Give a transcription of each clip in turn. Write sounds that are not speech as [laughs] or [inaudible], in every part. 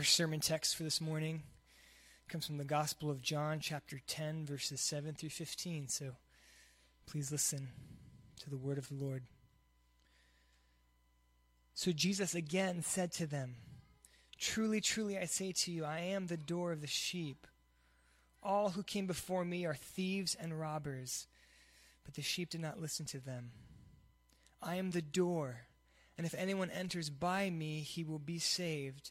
Our sermon text for this morning comes from the Gospel of John, chapter 10, verses 7 through 15. So please listen to the word of the Lord. So Jesus again said to them, Truly, truly, I say to you, I am the door of the sheep. All who came before me are thieves and robbers, but the sheep did not listen to them. I am the door, and if anyone enters by me, he will be saved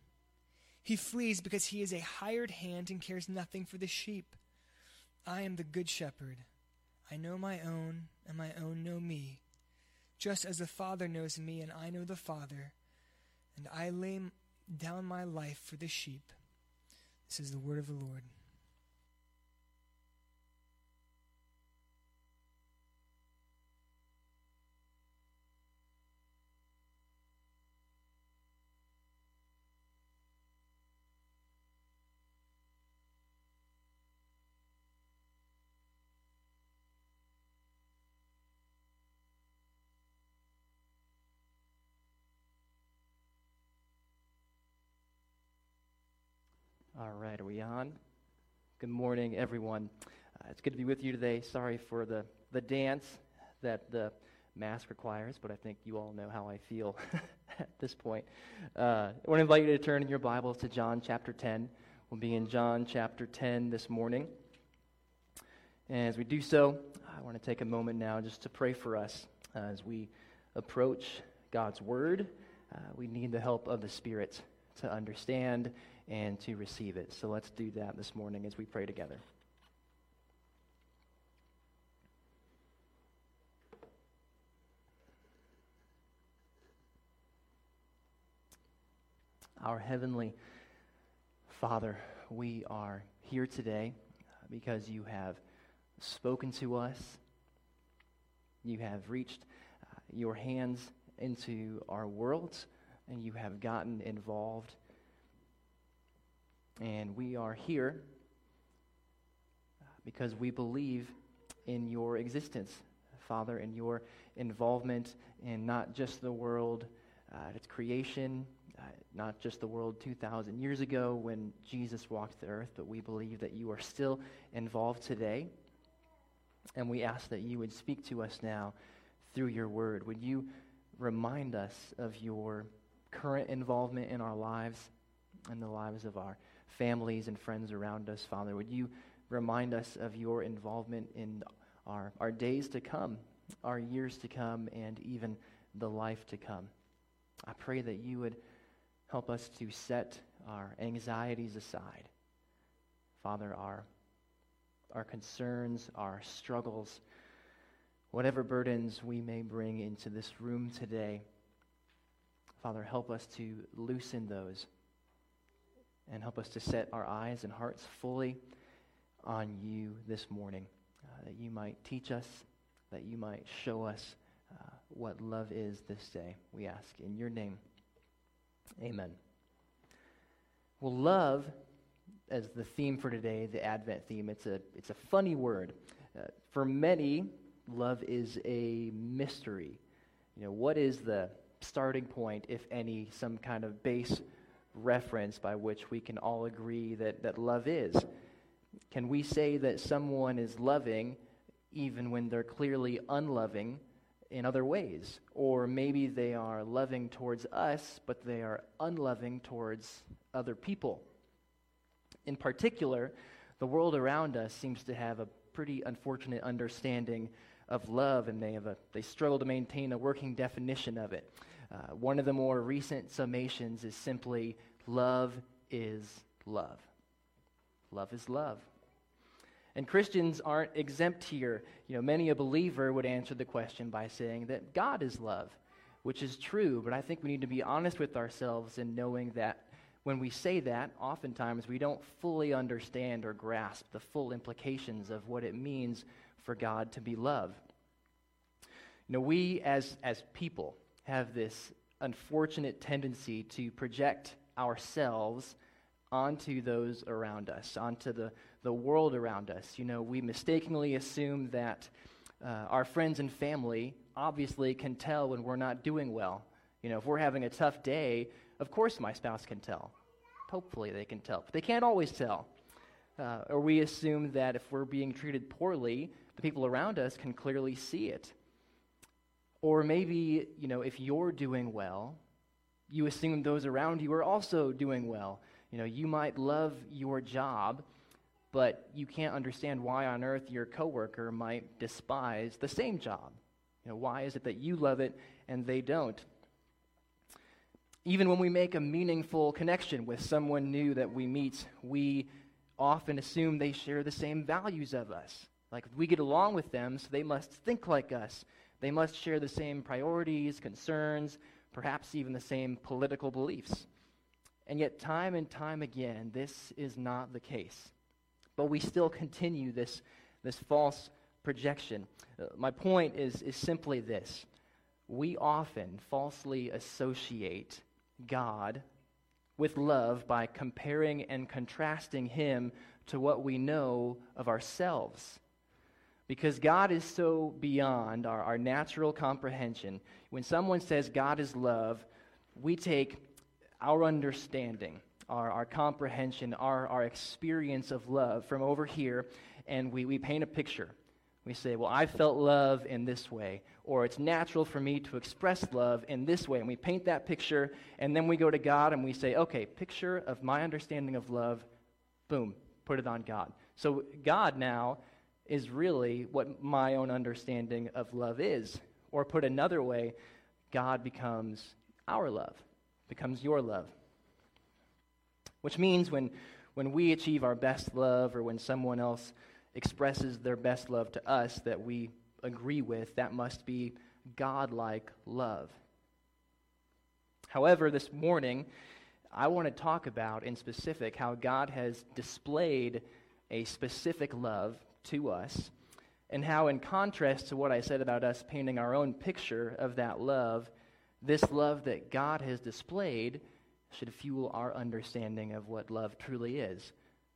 He flees because he is a hired hand and cares nothing for the sheep. I am the good shepherd. I know my own, and my own know me, just as the Father knows me, and I know the Father, and I lay down my life for the sheep. This is the word of the Lord. All right, are we on? Good morning, everyone. Uh, it's good to be with you today. Sorry for the, the dance that the mask requires, but I think you all know how I feel [laughs] at this point. Uh, I want to invite you to turn in your Bibles to John chapter 10. We'll be in John chapter 10 this morning. And as we do so, I want to take a moment now just to pray for us uh, as we approach God's Word. Uh, we need the help of the Spirit to understand and to receive it. So let's do that this morning as we pray together. Our Heavenly Father, we are here today because you have spoken to us. You have reached uh, your hands into our worlds, and you have gotten involved and we are here because we believe in your existence, Father, in your involvement in not just the world uh, its creation, uh, not just the world 2,000 years ago when Jesus walked the earth, but we believe that you are still involved today. And we ask that you would speak to us now through your word. Would you remind us of your current involvement in our lives and the lives of our families and friends around us, Father. Would you remind us of your involvement in our, our days to come, our years to come, and even the life to come? I pray that you would help us to set our anxieties aside. Father, our, our concerns, our struggles, whatever burdens we may bring into this room today, Father, help us to loosen those and help us to set our eyes and hearts fully on you this morning, uh, that you might teach us, that you might show us uh, what love is this day. We ask in your name. Amen. Well, love, as the theme for today, the Advent theme, it's a, it's a funny word. Uh, for many, love is a mystery. You know, what is the starting point, if any, some kind of base reference by which we can all agree that, that love is. Can we say that someone is loving even when they're clearly unloving in other ways? Or maybe they are loving towards us, but they are unloving towards other people. In particular, the world around us seems to have a pretty unfortunate understanding of love, and they, have a, they struggle to maintain a working definition of it. Uh, one of the more recent summations is simply love is love. Love is love. And Christians aren't exempt here. You know, many a believer would answer the question by saying that God is love, which is true, but I think we need to be honest with ourselves in knowing that when we say that, oftentimes we don't fully understand or grasp the full implications of what it means for God to be love. You know, we as, as people have this unfortunate tendency to project ourselves onto those around us, onto the, the world around us. You know, we mistakenly assume that uh, our friends and family obviously can tell when we're not doing well. You know, if we're having a tough day, of course, my spouse can tell. Hopefully, they can tell. But they can't always tell. Uh, or we assume that if we're being treated poorly, the people around us can clearly see it. Or maybe, you know, if you're doing well, you assume those around you are also doing well. You know, you might love your job, but you can't understand why on earth your coworker might despise the same job. You know, why is it that you love it and they don't? Even when we make a meaningful connection with someone new that we meet, we often assume they share the same values of us. Like we get along with them, so they must think like us. They must share the same priorities, concerns, perhaps even the same political beliefs. And yet, time and time again, this is not the case. But we still continue this, this false projection. Uh, my point is, is simply this we often falsely associate God with love by comparing and contrasting Him to what we know of ourselves. Because God is so beyond our, our natural comprehension. When someone says God is love, we take our understanding, our, our comprehension, our, our experience of love from over here, and we, we paint a picture. We say, Well, I felt love in this way, or it's natural for me to express love in this way. And we paint that picture, and then we go to God and we say, Okay, picture of my understanding of love, boom, put it on God. So God now is really what my own understanding of love is. Or put another way, God becomes our love, becomes your love. Which means when, when we achieve our best love, or when someone else expresses their best love to us that we agree with, that must be godlike love. However, this morning, I want to talk about in specific how God has displayed a specific love to us, and how, in contrast to what I said about us painting our own picture of that love, this love that God has displayed should fuel our understanding of what love truly is.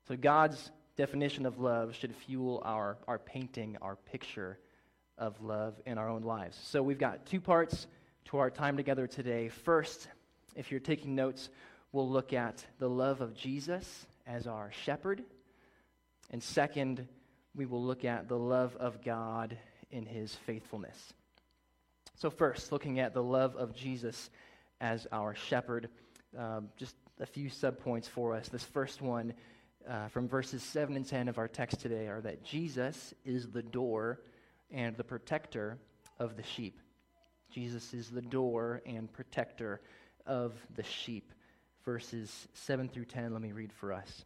So, God's definition of love should fuel our, our painting, our picture of love in our own lives. So we've got two parts to our time together today. First, if you're taking notes, we'll look at the love of Jesus as our shepherd. And second, we will look at the love of God in his faithfulness. So, first, looking at the love of Jesus as our shepherd, um, just a few subpoints for us. This first one uh, from verses 7 and 10 of our text today are that Jesus is the door and the protector of the sheep. Jesus is the door and protector of the sheep. Verses 7 through 10, let me read for us.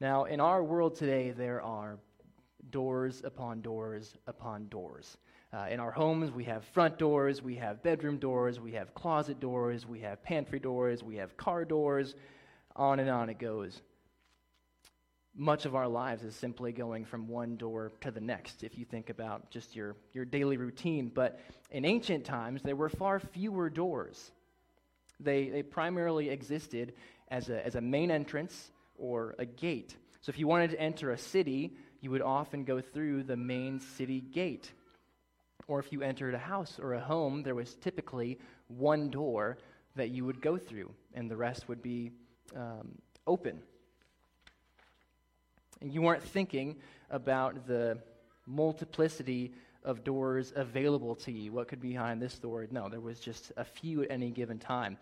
Now, in our world today, there are doors upon doors upon doors. Uh, in our homes, we have front doors, we have bedroom doors, we have closet doors, we have pantry doors, we have car doors, on and on it goes. Much of our lives is simply going from one door to the next, if you think about just your, your daily routine. But in ancient times, there were far fewer doors. They, they primarily existed as a, as a main entrance or a gate. So if you wanted to enter a city, you would often go through the main city gate. Or if you entered a house or a home, there was typically one door that you would go through, and the rest would be um, open. And you weren't thinking about the multiplicity of doors available to you. What could be behind this door? No, there was just a few at any given time.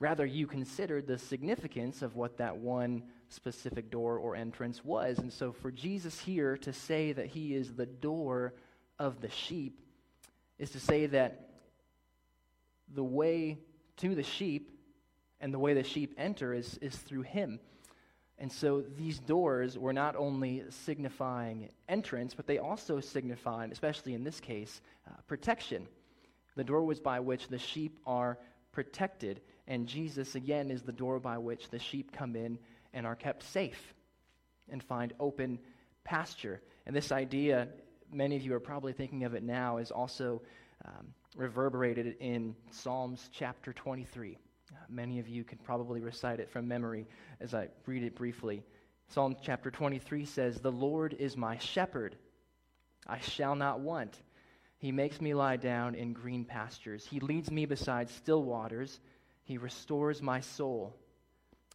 Rather, you considered the significance of what that one specific door or entrance was. And so, for Jesus here to say that he is the door of the sheep is to say that the way to the sheep and the way the sheep enter is, is through him. And so these doors were not only signifying entrance, but they also signified, especially in this case, uh, protection. The door was by which the sheep are protected, and Jesus, again, is the door by which the sheep come in and are kept safe and find open pasture. And this idea, many of you are probably thinking of it now, is also um, reverberated in Psalms chapter 23. Uh, many of you can probably recite it from memory as I read it briefly. Psalm chapter 23 says, The Lord is my shepherd. I shall not want. He makes me lie down in green pastures. He leads me beside still waters. He restores my soul.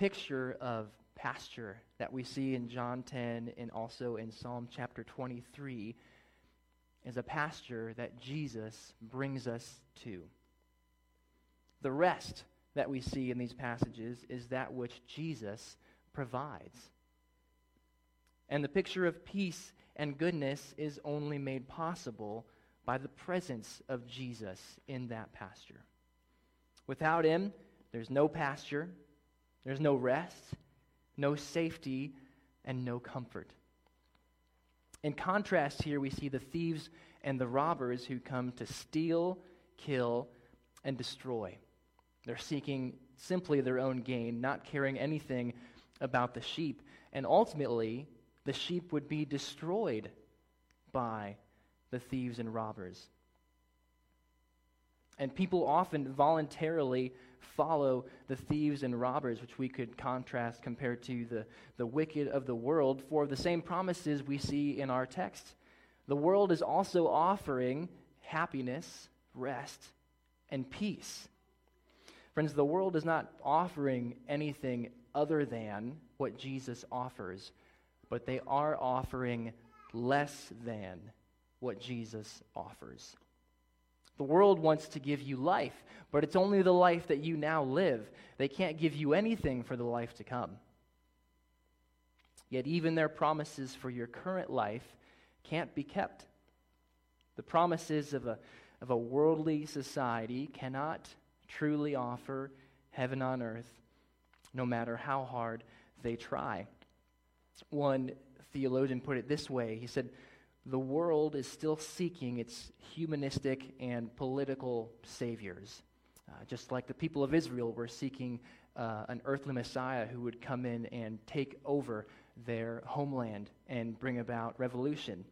picture of pasture that we see in John 10 and also in Psalm chapter 23 is a pasture that Jesus brings us to. The rest that we see in these passages is that which Jesus provides. And the picture of peace and goodness is only made possible by the presence of Jesus in that pasture. Without him, there's no pasture, there's no rest, no safety, and no comfort. In contrast, here we see the thieves and the robbers who come to steal, kill, and destroy. They're seeking simply their own gain, not caring anything about the sheep. And ultimately, the sheep would be destroyed by the thieves and robbers. And people often voluntarily follow the thieves and robbers, which we could contrast compared to the, the wicked of the world, for the same promises we see in our text. The world is also offering happiness, rest, and peace. Friends, the world is not offering anything other than what Jesus offers, but they are offering less than what Jesus offers. The world wants to give you life, but it's only the life that you now live. They can't give you anything for the life to come. Yet, even their promises for your current life can't be kept. The promises of a, of a worldly society cannot truly offer heaven on earth, no matter how hard they try. One theologian put it this way he said, The world is still seeking its humanistic and political saviors, uh, just like the people of Israel were seeking uh, an earthly Messiah who would come in and take over their homeland and bring about revolution.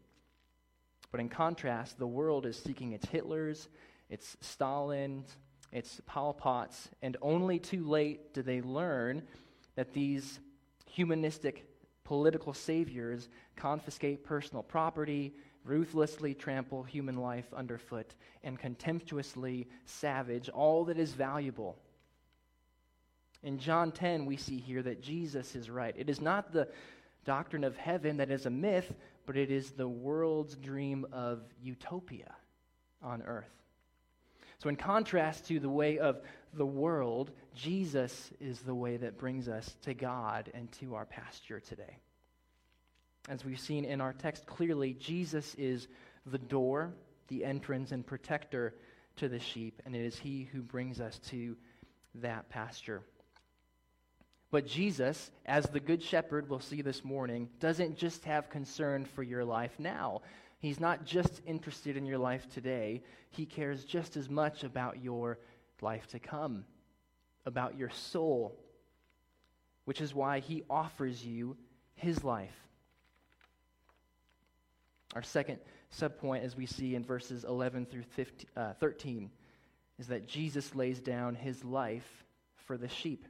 But in contrast, the world is seeking its Hitlers, its Stalins, its Pol Pots, and only too late do they learn that these humanistic political saviors confiscate personal property, ruthlessly trample human life underfoot, and contemptuously savage all that is valuable. In John 10, we see here that Jesus is right. It is not the doctrine of heaven that is a myth, but it is the world's dream of utopia on earth. So, in contrast to the way of the world, Jesus is the way that brings us to God and to our pasture today. As we've seen in our text clearly, Jesus is the door, the entrance, and protector to the sheep, and it is He who brings us to that pasture. But Jesus, as the Good Shepherd we'll see this morning, doesn't just have concern for your life now. He's not just interested in your life today, He cares just as much about your life to come, about your soul, which is why He offers you His life. Our second subpoint, as we see in verses 11 through 15, uh, 13, is that Jesus lays down His life for the sheep.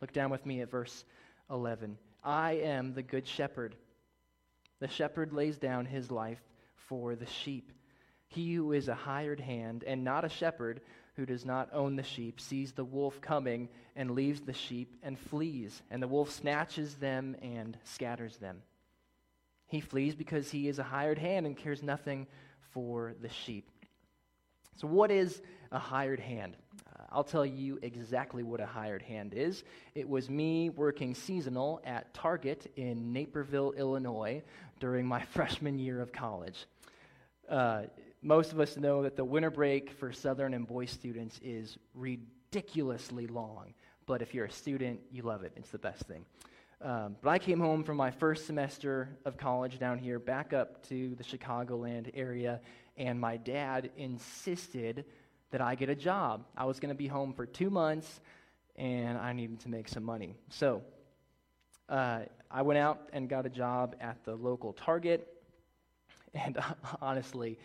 Look down with me at verse 11. I am the good shepherd. The shepherd lays down his life for the sheep. He who is a hired hand and not a shepherd, who does not own the sheep, sees the wolf coming and leaves the sheep and flees, and the wolf snatches them and scatters them. He flees because he is a hired hand and cares nothing for the sheep. So, what is a hired hand? Uh, I'll tell you exactly what a hired hand is. It was me working seasonal at Target in Naperville, Illinois during my [laughs] freshman year of college. Uh, most of us know that the winter break for Southern and Boyce students is ridiculously long. But if you're a student, you love it. It's the best thing. Um, but I came home from my first semester of college down here, back up to the Chicagoland area, and my dad insisted that I get a job. I was going to be home for two months, and I needed to make some money. So uh, I went out and got a job at the local Target, and [laughs] honestly,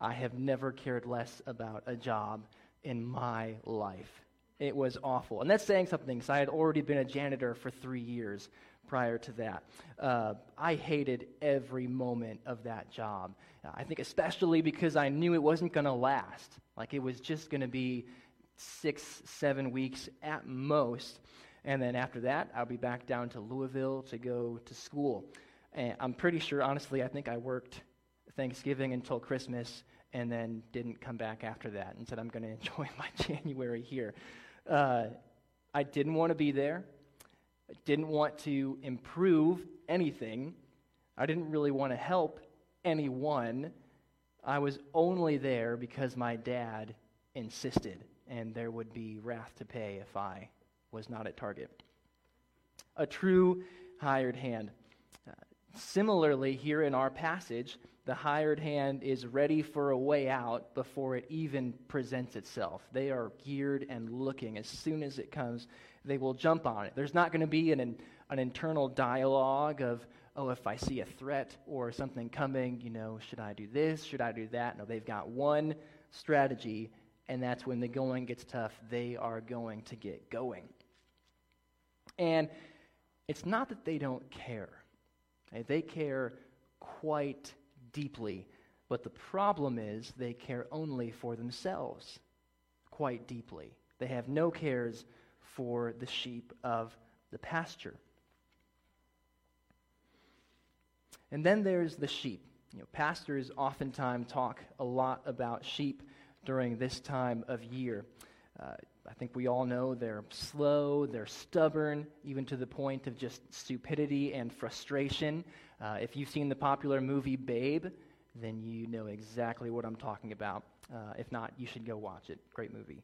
I have never cared less about a job in my life. It was awful. And that's saying something because I had already been a janitor for three years prior to that. Uh, I hated every moment of that job. I think especially because I knew it wasn't going to last. Like it was just going to be six, seven weeks at most. And then after that, I'll be back down to Louisville to go to school. And I'm pretty sure, honestly, I think I worked Thanksgiving until Christmas and then didn't come back after that and said, I'm going to enjoy [laughs] my January here. Uh, I didn't want to be there. I didn't want to improve anything. I didn't really want to help anyone. I was only there because my dad insisted, and there would be wrath to pay if I was not at Target. A true hired hand. Uh, similarly, here in our passage, the hired hand is ready for a way out before it even presents itself. They are geared and looking. As soon as it comes, they will jump on it. There's not going to be an, an internal dialogue of, oh, if I see a threat or something coming, you know, should I do this? Should I do that? No, they've got one strategy, and that's when the going gets tough, they are going to get going. And it's not that they don't care, they care quite deeply. But the problem is they care only for themselves quite deeply. They have no cares for the sheep of the pasture. And then there's the sheep. You know, pastors oftentimes talk a lot about sheep during this time of year. Uh, I think we all know they're slow, they're stubborn, even to the point of just stupidity and frustration. Uh, if you've seen the popular movie Babe, then you know exactly what I'm talking about. Uh, if not, you should go watch it. Great movie.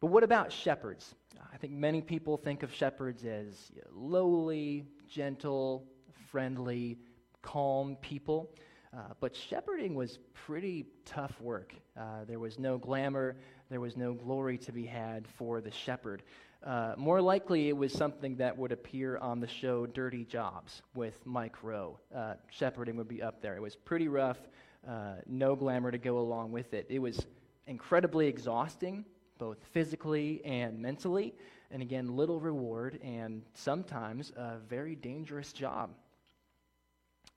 But what about shepherds? I think many people think of shepherds as lowly, gentle, friendly, calm people. Uh, but shepherding was pretty tough work. Uh, there was no glamour, there was no glory to be had for the shepherd. Uh, more likely, it was something that would appear on the show Dirty Jobs with Mike Rowe. Uh, shepherding would be up there. It was pretty rough, uh, no glamour to go along with it. It was incredibly exhausting, both physically and mentally, and again, little reward, and sometimes a very dangerous job.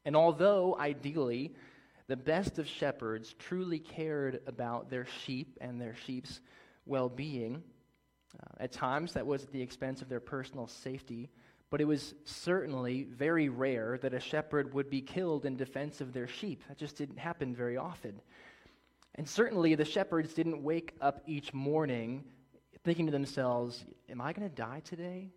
And although, ideally, the best of shepherds truly cared about their sheep and their sheep's well being, uh, at times, that was at the expense of their personal safety, but it was certainly very rare that a shepherd would be killed in defense of their sheep. That just didn't happen very often. And certainly, the shepherds didn't wake up each morning thinking to themselves, Am I going to die today?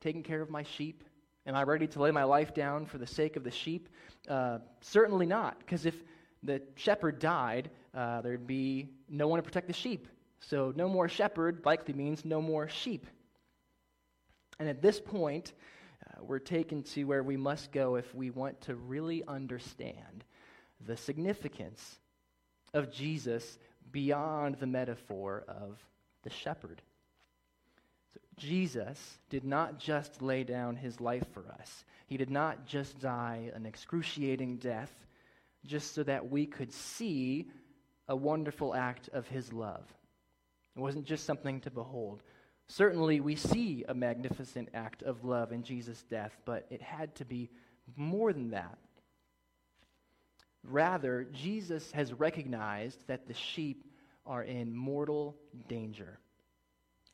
Taking care of my sheep? Am I ready to lay my life down for the sake of the sheep? Uh, certainly not, because if the shepherd died, uh, there'd be no one to protect the sheep. So, no more shepherd likely means no more sheep. And at this point, uh, we're taken to where we must go if we want to really understand the significance of Jesus beyond the metaphor of the shepherd. Jesus did not just lay down his life for us, he did not just die an excruciating death just so that we could see a wonderful act of his love. It wasn't just something to behold. Certainly, we see a magnificent act of love in Jesus' death, but it had to be more than that. Rather, Jesus has recognized that the sheep are in mortal danger.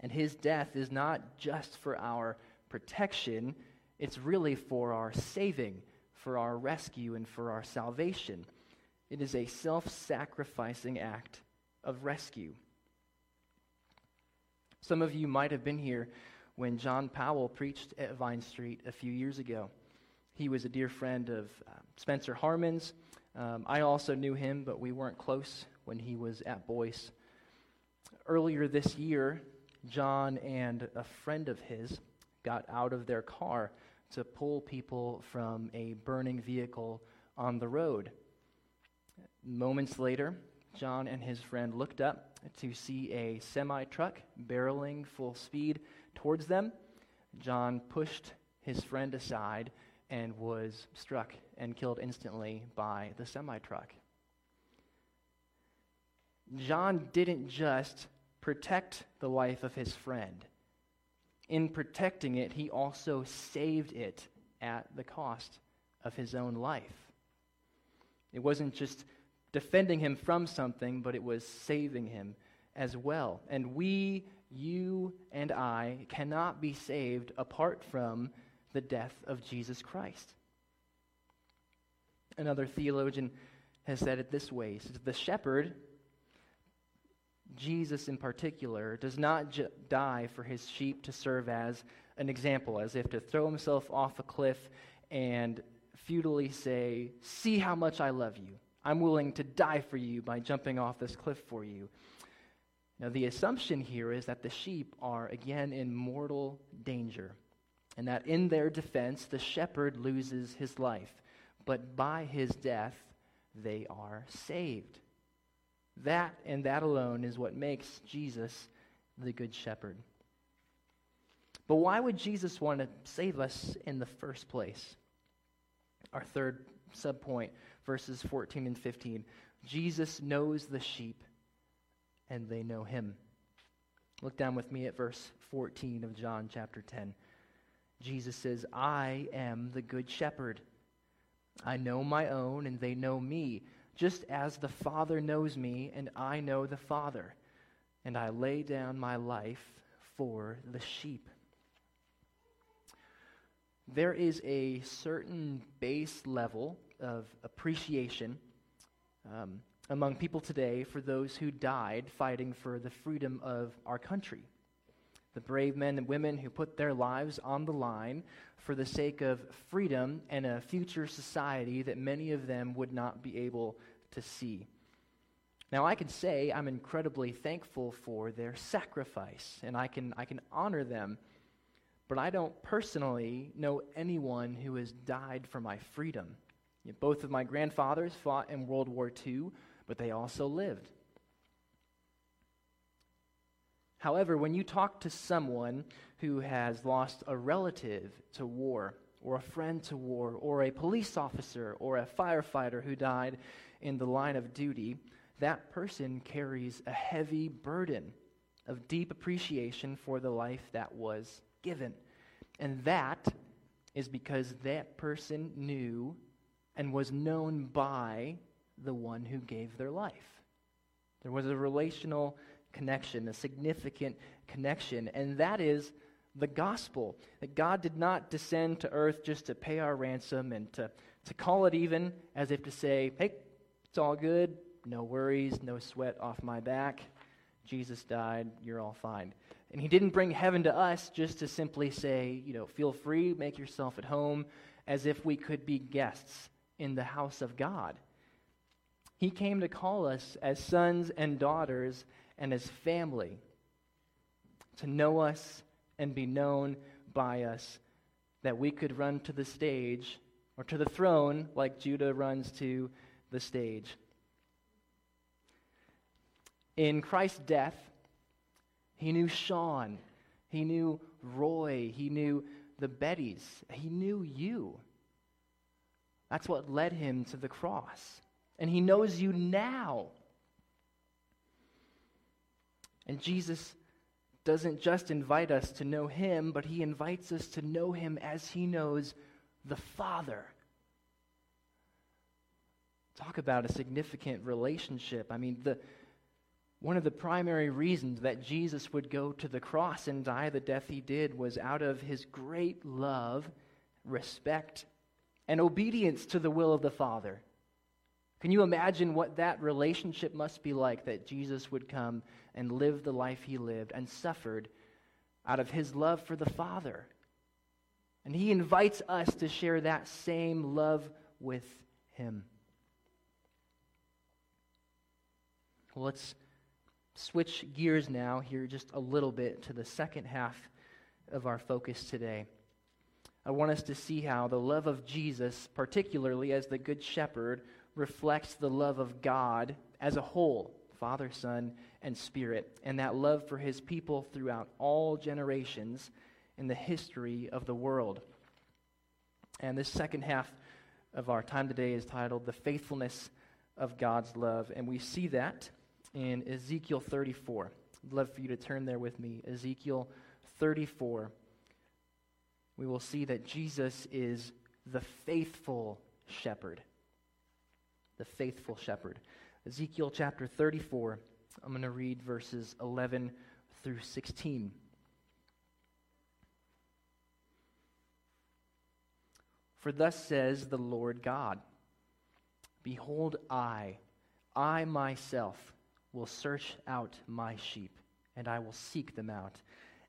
And his death is not just for our protection, it's really for our saving, for our rescue, and for our salvation. It is a self sacrificing act of rescue. Some of you might have been here when John Powell preached at Vine Street a few years ago. He was a dear friend of uh, Spencer Harmon's. Um, I also knew him, but we weren't close when he was at Boyce. Earlier this year, John and a friend of his got out of their car to pull people from a burning vehicle on the road. Moments later, John and his friend looked up to see a semi truck barreling full speed towards them. John pushed his friend aside and was struck and killed instantly by the semi truck. John didn't just protect the life of his friend, in protecting it, he also saved it at the cost of his own life. It wasn't just defending him from something, but it was saving him as well. And we, you, and I cannot be saved apart from the death of Jesus Christ. Another theologian has said it this way says, The shepherd, Jesus in particular, does not j- die for his sheep to serve as an example, as if to throw himself off a cliff and futilely say, See how much I love you. I'm willing to die for you by jumping off this cliff for you. Now, the assumption here is that the sheep are again in mortal danger, and that in their defense, the shepherd loses his life, but by his death, they are saved. That and that alone is what makes Jesus the Good Shepherd. But why would Jesus want to save us in the first place? Our third subpoint verses 14 and 15. Jesus knows the sheep, and they know him. Look down with me at verse 14 of John chapter 10. Jesus says, I am the good shepherd. I know my own, and they know me, just as the Father knows me, and I know the Father. And I lay down my life for the sheep. There is a certain base level of appreciation um, among people today for those who died fighting for the freedom of our country. The brave men and women who put their lives on the line for the sake of freedom and a future society that many of them would not be able to see. Now, I can say I'm incredibly thankful for their sacrifice, and I can, I can honor them, but I don't personally know anyone who has died for my freedom. Both of my grandfathers fought in World War II, but they also lived. However, when you talk to someone who has lost a relative to war, or a friend to war, or a police officer, or a firefighter who died in the line of duty, that person carries a heavy burden of deep appreciation for the life that was given. And that is because that person knew and was known by the one who gave their life. There was a relational connection, a significant connection, and that is the gospel. That God did not descend to earth just to pay our ransom and to, to call it even as if to say, hey, it's all good, no worries, no sweat off my back. Jesus died, you're all fine. And he didn't bring heaven to us just to simply say, you know, feel free, make yourself at home, as if we could be guests in the house of God. He came to call us as sons and daughters and as family, to know us and be known by us, that we could run to the stage or to the throne like Judah runs to the stage. In Christ's death, he knew Sean, he knew Roy, he knew the Bettys, he knew you. That's what led him to the cross. And he knows you now. And Jesus doesn't just invite us to know him, but he invites us to know him as he knows the Father. Talk about a significant relationship. I mean, the, one of the primary reasons that Jesus would go to the cross and die the death he did was out of his great love, respect, and obedience to the will of the Father. Can you imagine what that relationship must be like that Jesus would come and live the life he lived and suffered out of his love for the Father? And he invites us to share that same love with him. Well, let's switch gears now here just a little bit to the second half of our focus today. I want us to see how the love of Jesus, particularly as the Good Shepherd, reflects the love of God as a whole Father, Son, and Spirit, and that love for his people throughout all generations in the history of the world. And this second half of our time today is titled The Faithfulness of God's Love. And we see that in Ezekiel 34. I'd love for you to turn there with me. Ezekiel 34. We will see that Jesus is the faithful shepherd the faithful shepherd. Ezekiel chapter 34, I'm going to read verses 11 through 16. For thus says the Lord God Behold, I, I myself, will search out my sheep, and I will seek them out,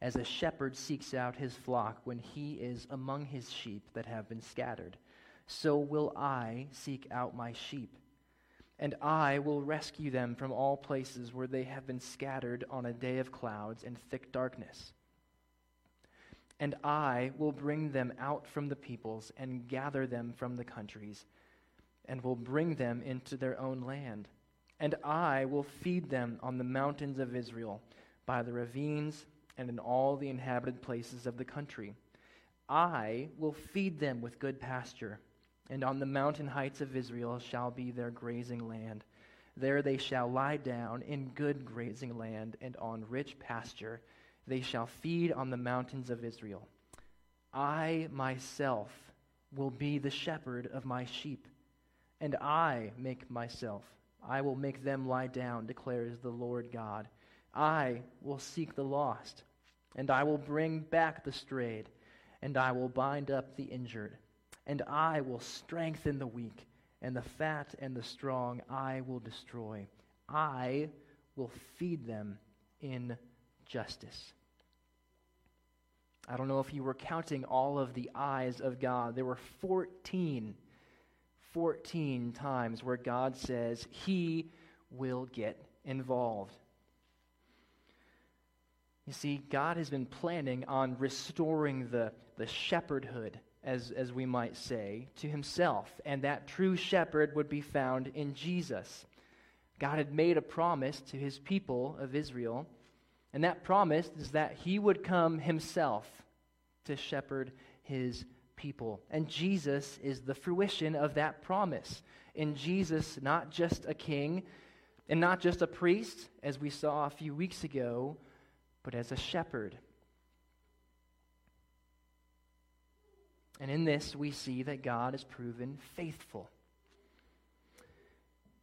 as a shepherd seeks out his flock when he is among his sheep that have been scattered so will I seek out my sheep. And I will rescue them from all places where they have been scattered on a day of clouds and thick darkness. And I will bring them out from the peoples and gather them from the countries, and will bring them into their own land. And I will feed them on the mountains of Israel, by the ravines, and in all the inhabited places of the country. I will feed them with good pasture and on the mountain heights of Israel shall be their grazing land. There they shall lie down in good grazing land, and on rich pasture they shall feed on the mountains of Israel. I myself will be the shepherd of my sheep, and I make myself. I will make them lie down, declares the Lord God. I will seek the lost, and I will bring back the strayed, and I will bind up the injured and I will strengthen the weak, and the fat and the strong I will destroy. I will feed them in justice. I don't know if you were counting all of the I's of God. There were 14, 14 times where God says he will get involved. You see, God has been planning on restoring the, the shepherdhood as, as we might say, to himself. And that true shepherd would be found in Jesus. God had made a promise to his people of Israel, and that promise is that he would come himself to shepherd his people. And Jesus is the fruition of that promise. In Jesus, not just a king and not just a priest, as we saw a few weeks ago, but as a shepherd And in this, we see that God is proven faithful.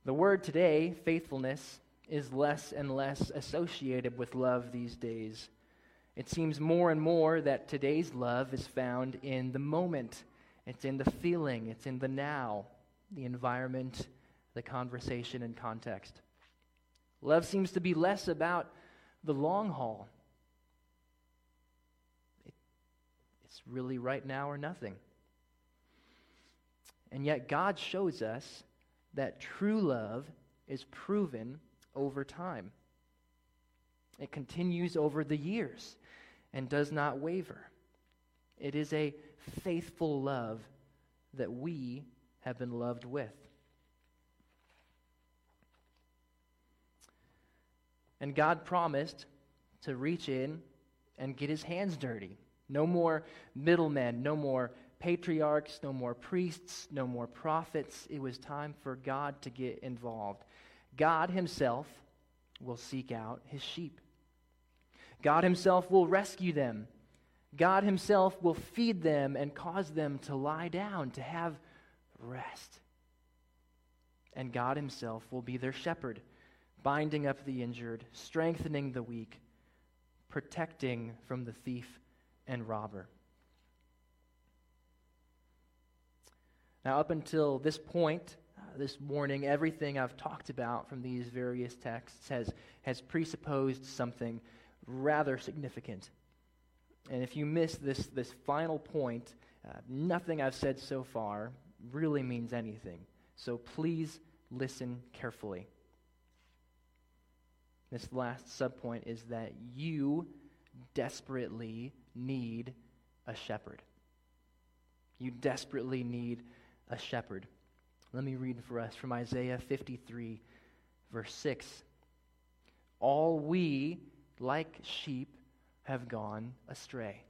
The word today, faithfulness, is less and less associated with love these days. It seems more and more that today's love is found in the moment, it's in the feeling, it's in the now, the environment, the conversation, and context. Love seems to be less about the long haul It's really right now or nothing. And yet, God shows us that true love is proven over time. It continues over the years and does not waver. It is a faithful love that we have been loved with. And God promised to reach in and get his hands dirty no more middlemen, no more patriarchs, no more priests, no more prophets. It was time for God to get involved. God Himself will seek out His sheep. God Himself will rescue them. God Himself will feed them and cause them to lie down, to have rest. And God Himself will be their shepherd, binding up the injured, strengthening the weak, protecting from the thief and robber. Now, up until this point, uh, this morning, everything I've talked about from these various texts has, has presupposed something rather significant. And if you miss this, this final point, uh, nothing I've said so far really means anything. So please listen carefully. This last subpoint is that you desperately need a shepherd. You desperately need a shepherd. Let me read for us from Isaiah 53, verse 6. All we, like sheep, have gone astray.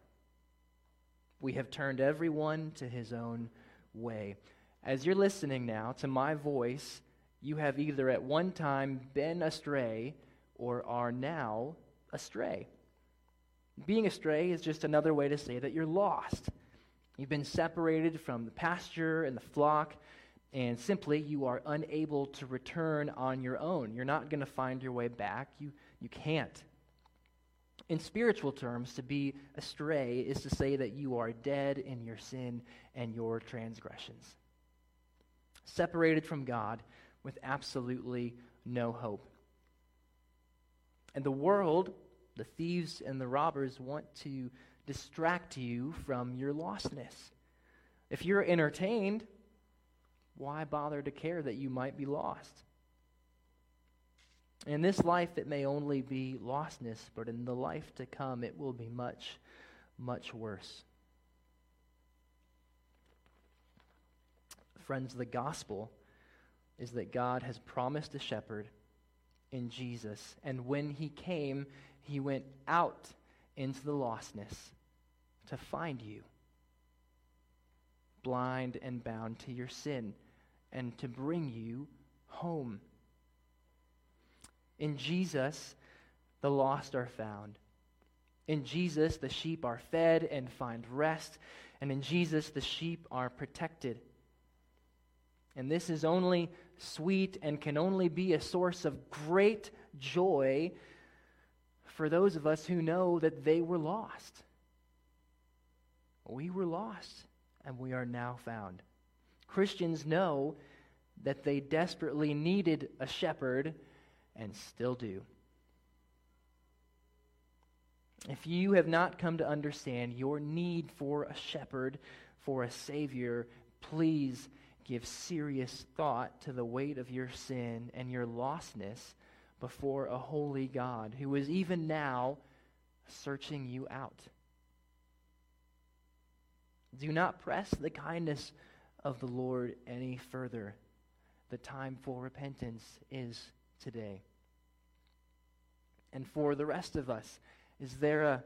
We have turned everyone to his own way. As you're listening now to my voice, you have either at one time been astray or are now astray. Being astray is just another way to say that you're lost. You've been separated from the pasture and the flock, and simply you are unable to return on your own. You're not going to find your way back. You, you can't. In spiritual terms, to be astray is to say that you are dead in your sin and your transgressions, separated from God with absolutely no hope. And the world, the thieves and the robbers, want to distract you from your lostness. If you're entertained, why bother to care that you might be lost? In this life, it may only be lostness, but in the life to come, it will be much, much worse. Friends, the gospel is that God has promised a shepherd in Jesus, and when he came, he went out into the lostness to find you, blind and bound to your sin, and to bring you home. In Jesus, the lost are found. In Jesus, the sheep are fed and find rest. And in Jesus, the sheep are protected. And this is only sweet and can only be a source of great joy for those of us who know that they were lost. We were lost, and we are now found. Christians know that they desperately needed a shepherd and still do. If you have not come to understand your need for a shepherd, for a savior, please give serious thought to the weight of your sin and your lostness before a holy God who is even now searching you out. Do not press the kindness of the Lord any further. The time for repentance is today. And for the rest of us, is there a,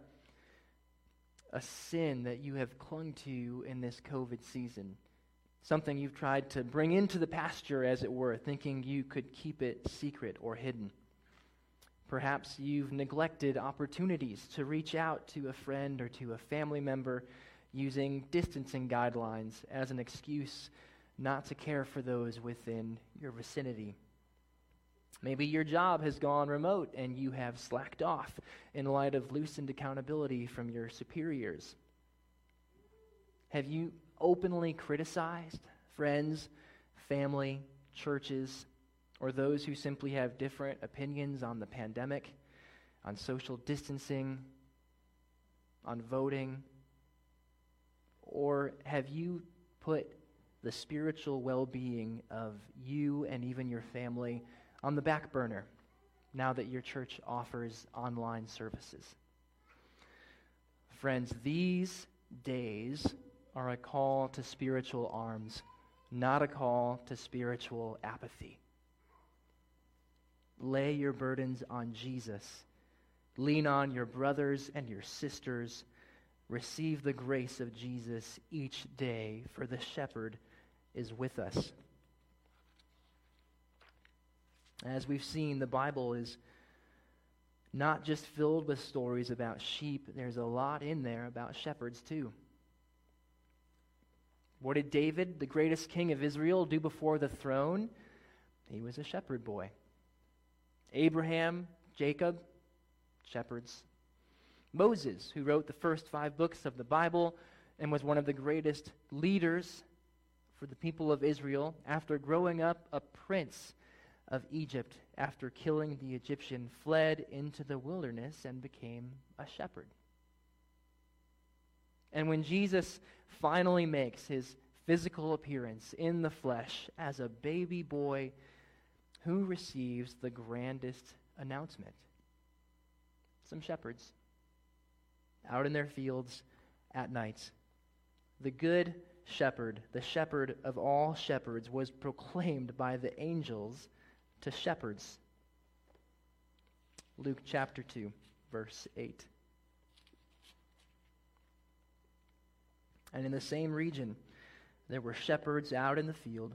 a sin that you have clung to in this COVID season? Something you've tried to bring into the pasture, as it were, thinking you could keep it secret or hidden. Perhaps you've neglected opportunities to reach out to a friend or to a family member using distancing guidelines as an excuse not to care for those within your vicinity. Maybe your job has gone remote and you have slacked off in light of loosened accountability from your superiors. Have you openly criticized friends, family, churches, or those who simply have different opinions on the pandemic, on social distancing, on voting? Or have you put the spiritual well being of you and even your family on the back burner now that your church offers online services? Friends, these days are a call to spiritual arms, not a call to spiritual apathy. Lay your burdens on Jesus. Lean on your brothers and your sisters. Receive the grace of Jesus each day, for the shepherd is with us. As we've seen, the Bible is not just filled with stories about sheep, there's a lot in there about shepherds too. What did David, the greatest king of Israel, do before the throne? He was a shepherd boy. Abraham, Jacob, shepherds. Moses, who wrote the first five books of the Bible and was one of the greatest leaders for the people of Israel, after growing up a prince of Egypt, after killing the Egyptian, fled into the wilderness and became a shepherd. And when Jesus finally makes his physical appearance in the flesh as a baby boy, who receives the grandest announcement? Some shepherds out in their fields at night. The good shepherd, the shepherd of all shepherds, was proclaimed by the angels to shepherds. Luke chapter 2, verse 8. And in the same region, there were shepherds out in the field,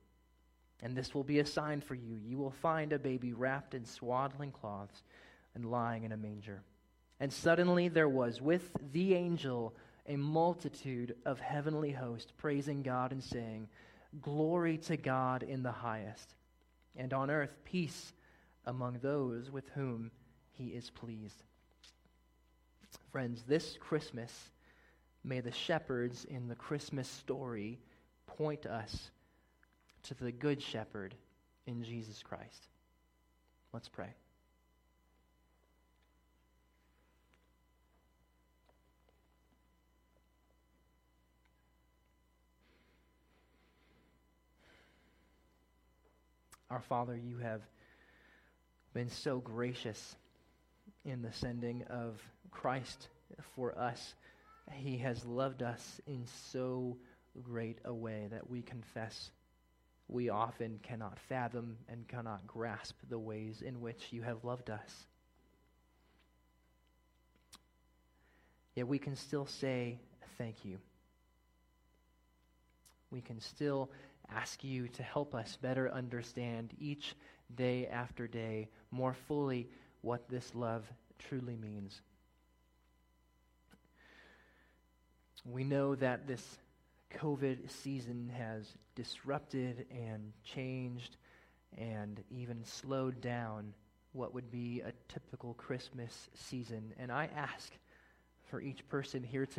And this will be a sign for you. You will find a baby wrapped in swaddling cloths and lying in a manger. And suddenly there was with the angel a multitude of heavenly hosts praising God and saying, Glory to God in the highest, and on earth peace among those with whom he is pleased. Friends, this Christmas, may the shepherds in the Christmas story point us to the Good Shepherd in Jesus Christ. Let's pray. Our Father, you have been so gracious in the sending of Christ for us. He has loved us in so great a way that we confess we often cannot fathom and cannot grasp the ways in which you have loved us. Yet we can still say thank you. We can still ask you to help us better understand each day after day more fully what this love truly means. We know that this COVID season has disrupted and changed and even slowed down what would be a typical Christmas season. And I ask for each person here today.